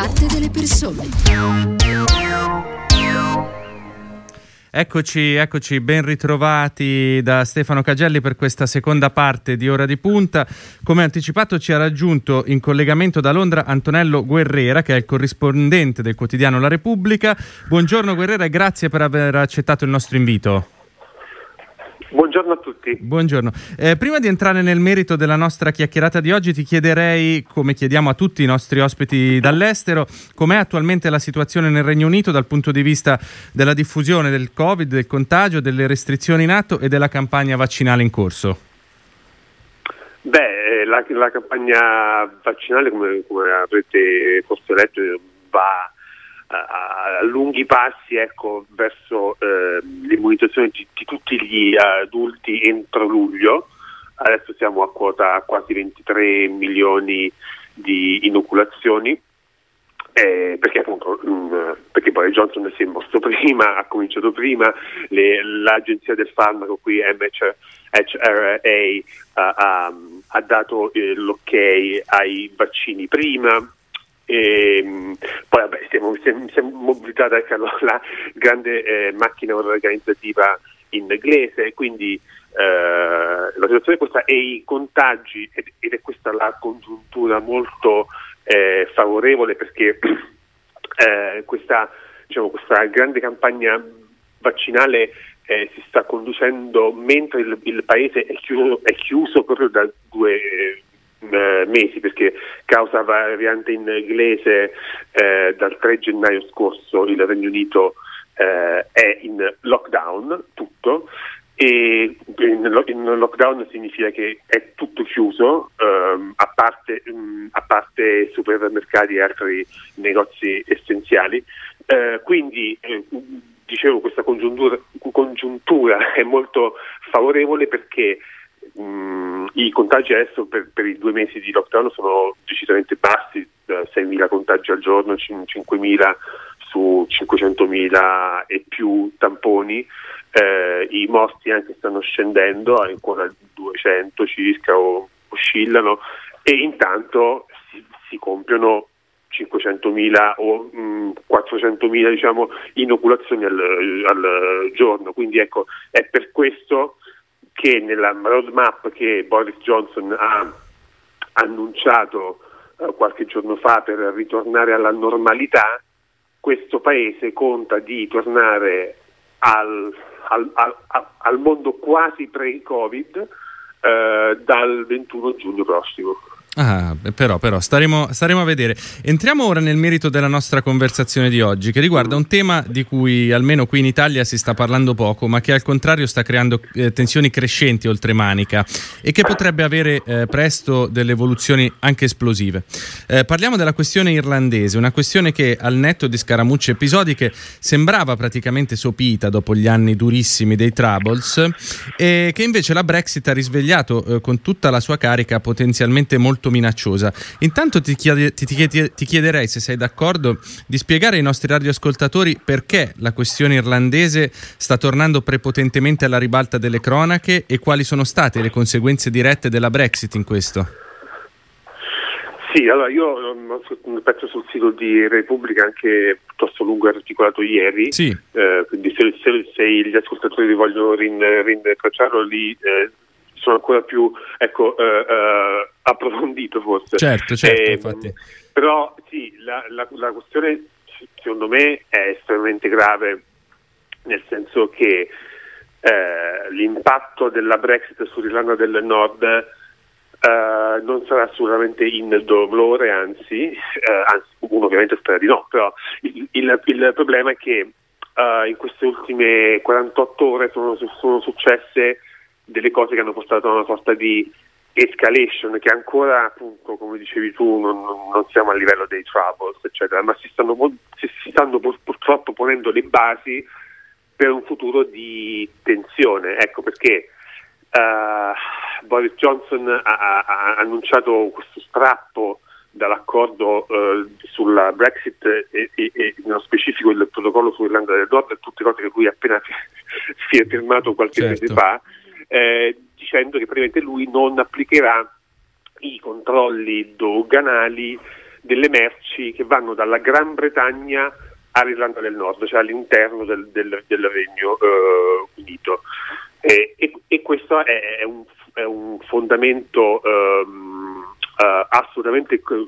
parte delle persone. Eccoci, eccoci, ben ritrovati da Stefano Cagelli per questa seconda parte di Ora di Punta. Come anticipato ci ha raggiunto in collegamento da Londra Antonello Guerrera, che è il corrispondente del quotidiano La Repubblica. Buongiorno Guerrera e grazie per aver accettato il nostro invito. Buongiorno a tutti. Buongiorno. Eh, prima di entrare nel merito della nostra chiacchierata di oggi, ti chiederei, come chiediamo a tutti i nostri ospiti dall'estero, com'è attualmente la situazione nel Regno Unito dal punto di vista della diffusione del Covid, del contagio, delle restrizioni in atto e della campagna vaccinale in corso. Beh, la, la campagna vaccinale, come, come avrete forse letto, va a, lunghi passi ecco, verso eh, l'immunizzazione di, di, tutti gli adulti entro luglio. Adesso siamo a quota quasi 23 milioni di inoculazioni. Eh, perché appunto mh, mm, perché poi Johnson si è mosso prima, ha cominciato prima, le, l'agenzia del farmaco qui MHRA uh, um, ha dato eh, l'ok ai vaccini prima, e, poi vabbè, siamo, siamo, mobilitati anche alla grande eh, macchina organizzativa inglese, quindi eh, la situazione è questa e i contagi, ed, ed è questa la congiuntura molto eh, favorevole perché eh, questa, diciamo, questa, grande campagna vaccinale eh, si sta conducendo mentre il, il paese è chiuso, è chiuso, proprio da due eh, mesi perché causa variante inglese eh, dal 3 gennaio scorso il Regno Unito eh, è in lockdown tutto e in, lockdown significa che è tutto chiuso ehm, a, parte, mh, mm, a, parte, supermercati e altri negozi essenziali. Eh, quindi eh, dicevo questa congiuntura, congiuntura è molto favorevole perché mh, mm, i contagi adesso per, per, i due mesi di lockdown sono decisamente bassi, 6.000 contagi al giorno, 5.000 su 500.000 e più tamponi, eh, i morti anche stanno scendendo, ancora 200 circa o oscillano e intanto si, si compiono 500.000 o mh, 400.000 diciamo, inoculazioni al, al, giorno, quindi ecco è per questo che nella roadmap che Boris Johnson ha annunciato eh, qualche giorno fa per ritornare alla normalità, questo paese conta di tornare al, al, al, al mondo quasi pre-Covid eh, dal 21 giugno prossimo. Ah, però, però staremo, staremo, a vedere. Entriamo ora nel merito della nostra conversazione di oggi, che riguarda un tema di cui almeno qui in Italia si sta parlando poco, ma che al contrario sta creando eh, tensioni crescenti oltre manica e che potrebbe avere eh, presto delle evoluzioni anche esplosive. Eh, parliamo della questione irlandese, una questione che al netto di scaramucce episodiche sembrava praticamente sopita dopo gli anni durissimi dei Troubles e che invece la Brexit ha risvegliato eh, con tutta la sua carica potenzialmente molto molto minacciosa. Intanto ti, chiede, ti, ti, ti, chiederei, se sei d'accordo, di spiegare ai nostri radioascoltatori perché la questione irlandese sta tornando prepotentemente alla ribalta delle cronache e quali sono state le conseguenze dirette della Brexit in questo. Sì, allora io ho un pezzo sul sito di Repubblica anche piuttosto lungo e articolato ieri, sì. eh, quindi se, se, se, gli ascoltatori vogliono rintracciarlo lì eh, sono ancora più ecco, uh, uh, approfondito forse. Certo, certo, eh, infatti. Però sì, la, la, la, questione secondo me è estremamente grave, nel senso che eh, l'impatto della Brexit sull'Irlanda del Nord Uh, non sarà assolutamente indolore, anzi, uh, anzi, uno ovviamente spera di no, però il, il, il problema è che uh, in queste ultime 48 ore sono, sono successe delle cose che hanno portato a una sorta di escalation che ancora appunto come dicevi tu non, non siamo a livello dei troubles eccetera ma si stanno, si stanno purtroppo ponendo le basi per un futuro di tensione ecco perché uh, Boris Johnson ha, ha, annunciato questo strappo dall'accordo uh, sulla Brexit e, e, e, nello specifico il protocollo sull'Irlanda del Nord tutte cose che lui ha appena si è firmato qualche certo. mese fa eh, dicendo che praticamente lui non applicherà i controlli doganali delle merci che vanno dalla Gran Bretagna all'Irlanda del Nord, cioè all'interno del, del, del Regno eh, Unito. E, e, e, questo è, è, un, è un, fondamento um, uh, assolutamente, uh,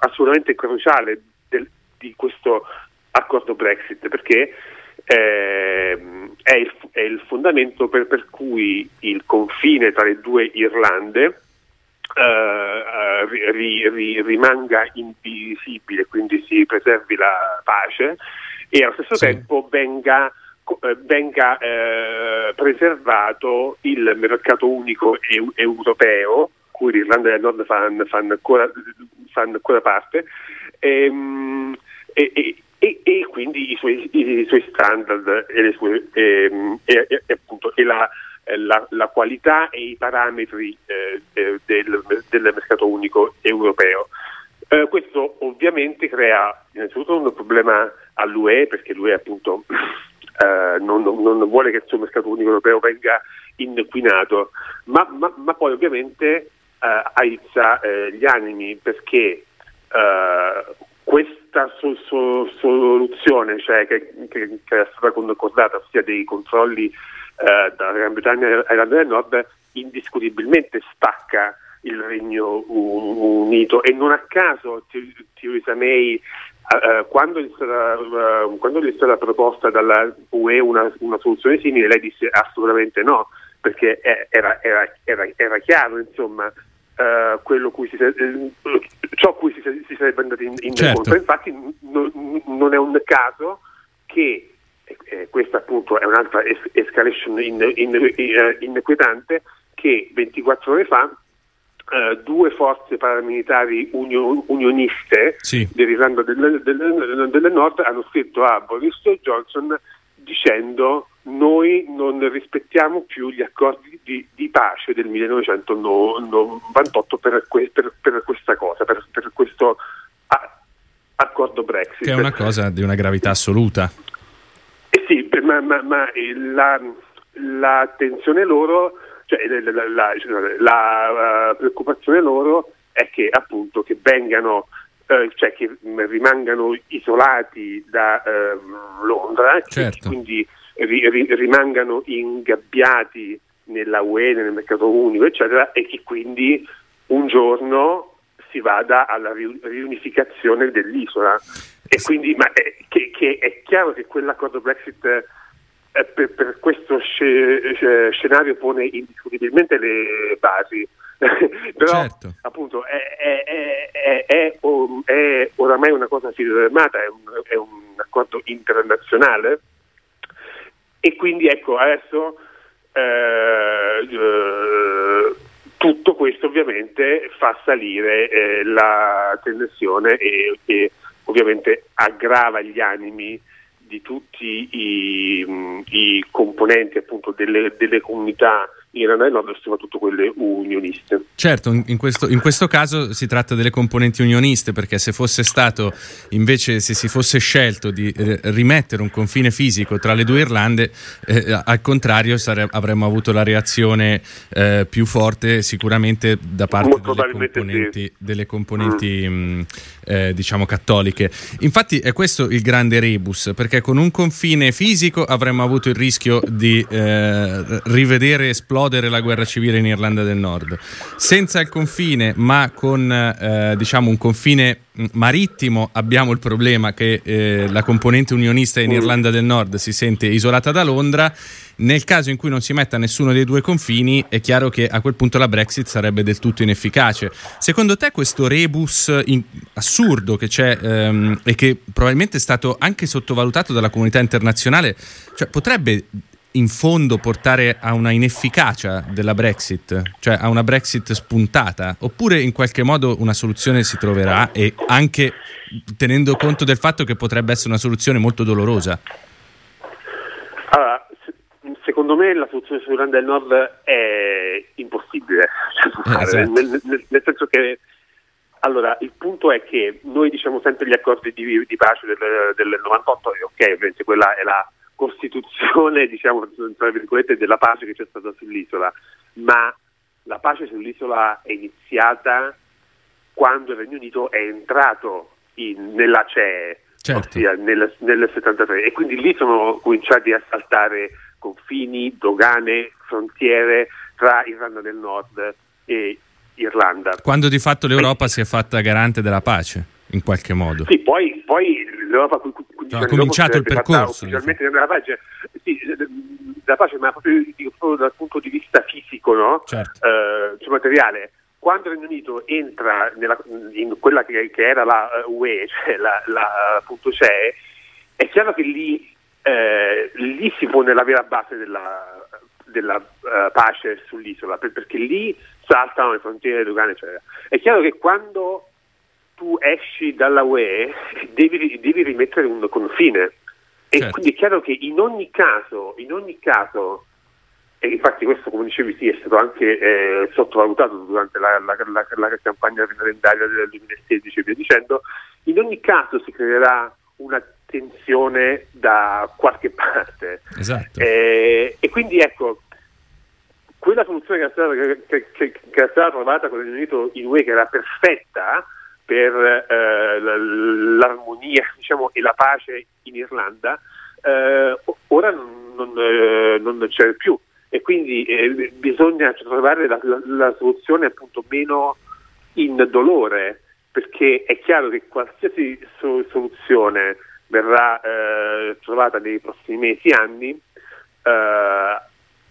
assolutamente, cruciale del, di questo accordo Brexit perché eh, è, il, è, il, fondamento per, per, cui il confine tra le due Irlande Uh, ri, ri, rimanga invisibile, quindi si preservi la pace e allo stesso sì. tempo venga, eh, venga eh, preservato il mercato unico eu- europeo, cui l'Irlanda del Nord fa, ancora, ancora, parte, ehm, e, e, e, e, quindi i suoi, i suoi standard e, sue, ehm, e, appunto, e la eh, la, la, qualità e i parametri eh, del, del, mercato unico europeo. Eh, questo ovviamente crea innanzitutto un problema all'UE perché l'UE appunto eh, non, non, vuole che il suo mercato unico europeo venga inquinato, ma, ma, ma poi ovviamente eh, aizza eh, gli animi perché questa so, so, soluzione, cioè che, che, che, è stata concordata, ossia dei controlli eh, dalla Gran Bretagna e Irlanda del Nord indiscutibilmente stacca il Regno Unito. E non a caso Theresa May uh, quando, gli stata, uh, quando, gli è stata proposta dalla UE una, una, soluzione simile lei disse assolutamente no perché era, era, era, era chiaro insomma uh, quello cui si, ciò cui si, si sarebbe andati in, in certo. infatti n- non è un caso che eh, questa appunto è un'altra es- escalation in, in, in, inquietante, che 24 ore fa Uh, due forze paramilitari unio- unioniste sì. dell'Irlanda del, del, del, Nord hanno scritto a Boris Johnson dicendo noi non rispettiamo più gli accordi di, di pace del 1998 per, que- per, per questa cosa, per, per questo a- accordo Brexit. Che è una cosa di una gravità assoluta. Eh sì, ma, ma, ma la, l'attenzione loro, cioè la, la, la, uh, preoccupazione loro è che appunto che vengano uh, cioè che rimangano isolati da uh, Londra, certo. quindi ri, ri, rimangano ingabbiati nella UE, nel mercato unico, eccetera, e che quindi un giorno si vada alla riunificazione dell'isola. E quindi, ma è, che, che è chiaro che quell'accordo Brexit eh, per, per, questo sc- scenario pone indiscutibilmente le basi. Però certo. appunto è, è, è, è, oramai una cosa firmata, è un, è un accordo internazionale e quindi ecco adesso eh, eh, tutto questo ovviamente fa salire eh, la tensione e, e ovviamente aggrava gli animi di tutti i, i componenti appunto delle, delle comunità in Irlanda del Nord, soprattutto quelle unioniste. Certo, in questo, in questo, caso si tratta delle componenti unioniste, perché se fosse stato invece, se si fosse scelto di eh, rimettere un confine fisico tra le due Irlande, eh, al contrario sare- avremmo avuto la reazione eh, più forte sicuramente da parte delle componenti, sì. delle componenti mm. mh, eh, diciamo cattoliche. Infatti è questo il grande rebus, perché con un confine fisico avremmo avuto il rischio di eh, rivedere esplodere esplodere la guerra civile in Irlanda del Nord. Senza il confine, ma con eh, diciamo un confine marittimo, abbiamo il problema che eh, la componente unionista in Irlanda del Nord si sente isolata da Londra. Nel caso in cui non si metta nessuno dei due confini, è chiaro che a quel punto la Brexit sarebbe del tutto inefficace. Secondo te questo rebus in- assurdo che c'è ehm, e che probabilmente è stato anche sottovalutato dalla comunità internazionale, cioè, potrebbe in fondo portare a una inefficacia della Brexit, cioè a una Brexit spuntata, oppure in qualche modo una soluzione si troverà e anche tenendo conto del fatto che potrebbe essere una soluzione molto dolorosa? Allora, secondo me la soluzione sull'Irlanda del Nord è impossibile, eh, esatto. nel, nel, nel, senso che allora, il punto è che noi diciamo sempre gli accordi di, di pace del, del 98 e ok, ovviamente quella è la costituzione, diciamo, tra virgolette, della pace che c'è stata sull'isola, ma la pace sull'isola è iniziata quando il Regno Unito è entrato in, nella CE, certo. ossia nel, nel 73, e quindi lì sono cominciati a saltare confini, dogane, frontiere tra Irlanda del Nord e Irlanda. Quando di fatto l'Europa si è fatta garante della pace, in qualche modo. Sì, poi, poi l'Europa ha cominciato il percorso. Ufficialmente della pace, sì, della pace, ma proprio, proprio, dal punto di vista fisico, no? certo. eh, cioè materiale. Quando il Regno Unito entra nella, in quella che, che, era la eh, UE, cioè la, la appunto CE, è chiaro che lì, eh, lì si pone la vera base della, della uh, pace sull'isola, perché lì saltano le frontiere dogane, eccetera. È chiaro che quando tu esci dalla UE devi, devi rimettere un confine. E certo. quindi è chiaro che in ogni caso, in ogni caso, e infatti questo come dicevi sì, è stato anche eh, sottovalutato durante la, la, la, la campagna referendaria del 2016 e via dicendo, in ogni caso si creerà una tensione da qualche parte. Esatto. Eh, e quindi ecco, quella soluzione che era stata, che, che, che era stata trovata con il Regno Unito in UE, che era perfetta per eh, l'armonia diciamo, e la pace in Irlanda, eh, ora non, non, eh, non, c'è più e quindi eh, bisogna trovare la, la, la soluzione appunto meno indolore perché è chiaro che qualsiasi so- soluzione verrà eh, trovata nei prossimi mesi anni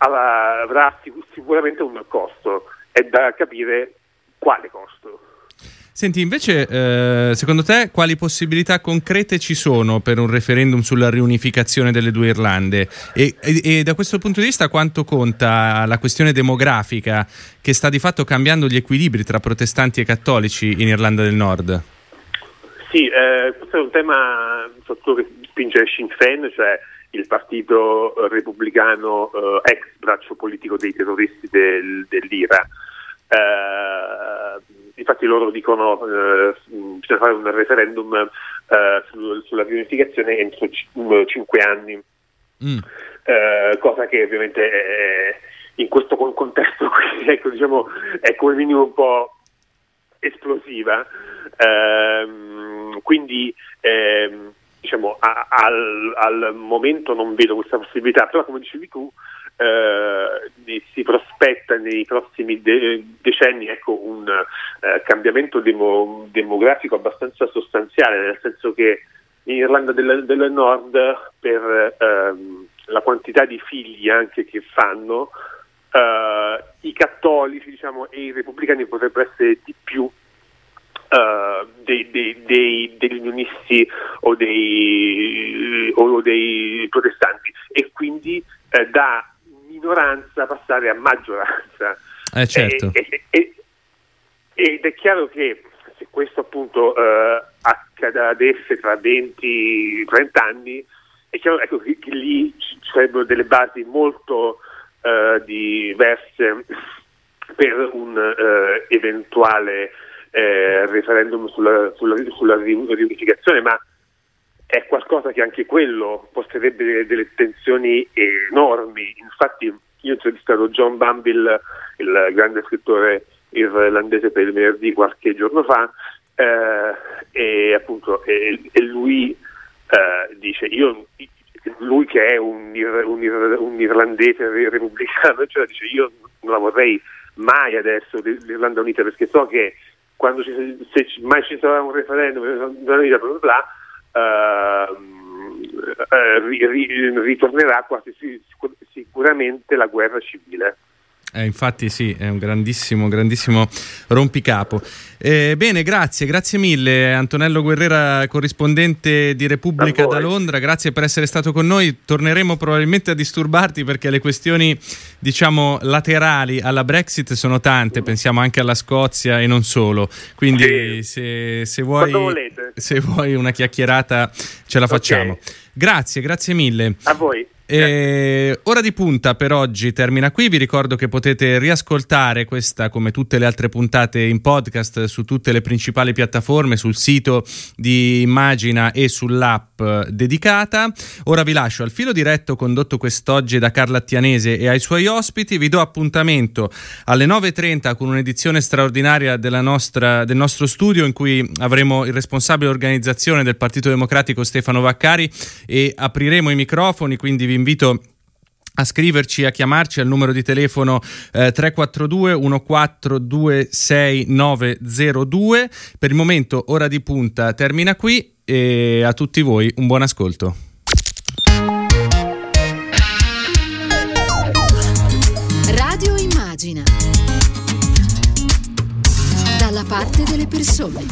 avrà sicuramente un costo, è da capire quale costo. Senti, invece, eh, secondo te quali possibilità concrete ci sono per un referendum sulla riunificazione delle due Irlande? E, e, e, da questo punto di vista quanto conta la questione demografica che sta di fatto cambiando gli equilibri tra protestanti e cattolici in Irlanda del Nord? Sì, eh, questo è un tema sotto che spinge Sinn Féin, cioè il partito repubblicano eh, ex braccio politico dei terroristi del, dell'IRA. Eh, infatti loro dicono eh, bisogna fare un referendum eh, su, sulla riunificazione entro c- mm, cinque anni, mm. Eh, cosa che ovviamente è, in questo contesto ecco, diciamo, è come minimo un po' esplosiva. Ehm, quindi ehm, diciamo, a, al, al, momento non vedo questa possibilità, però come dicevi tu eh, si prospetta nei prossimi de- decenni ecco, un eh, cambiamento demo- demografico abbastanza sostanziale, nel senso che in Irlanda del, del Nord per ehm, la quantità di figli anche che fanno, eh, i cattolici diciamo, e i repubblicani potrebbero essere di più Uh, dei, dei, dei, degli unionisti o dei, o dei protestanti. E quindi uh, da minoranza passare a maggioranza. Eh certo. e, e, ed è chiaro che se questo appunto uh, accadesse tra 20-30 anni, è chiaro ecco, che, che, lì ci sarebbero delle basi molto diverse per un eventuale eh, referendum sulla, sulla, sulla riunificazione, ma è qualcosa che anche quello posterebbe delle, delle tensioni enormi. Infatti io ho intervistato John Bumble, il grande scrittore irlandese per il venerdì qualche giorno fa, eh, e appunto e, e lui eh, dice io lui che è un, un, un irlandese repubblicano, cioè dice io non la vorrei mai adesso l'Irlanda Unita perché so che quando ci, se mai ci sarà un referendum, bla bla bla, ri, ri, ritornerà quasi sicuramente la guerra civile. Eh, infatti sì, è un grandissimo, grandissimo rompicapo. Eh, bene, grazie, grazie mille Antonello Guerrera, corrispondente di Repubblica da Londra, grazie per essere stato con noi. Torneremo probabilmente a disturbarti perché le questioni, diciamo, laterali alla Brexit sono tante, pensiamo anche alla Scozia e non solo. Quindi se, se, vuoi, se vuoi una chiacchierata ce la facciamo. Okay. Grazie, grazie mille. A voi. Eh, ora di punta per oggi termina qui. Vi ricordo che potete riascoltare questa, come tutte le altre puntate, in podcast su tutte le principali piattaforme, sul sito di Immagina e sull'app dedicata. Ora vi lascio al filo diretto condotto quest'oggi da Carla Attianese e ai suoi ospiti. Vi do appuntamento alle 9.30 con un'edizione straordinaria nostra, del nostro studio in cui avremo il responsabile organizzazione del Partito Democratico Stefano Vaccari e apriremo i microfoni, quindi vi invito a scriverci, a chiamarci al numero di telefono eh, 342 1426902. Per il momento ora di punta termina qui e a tutti voi un buon ascolto. Radio Immagina. Dalla parte delle persone.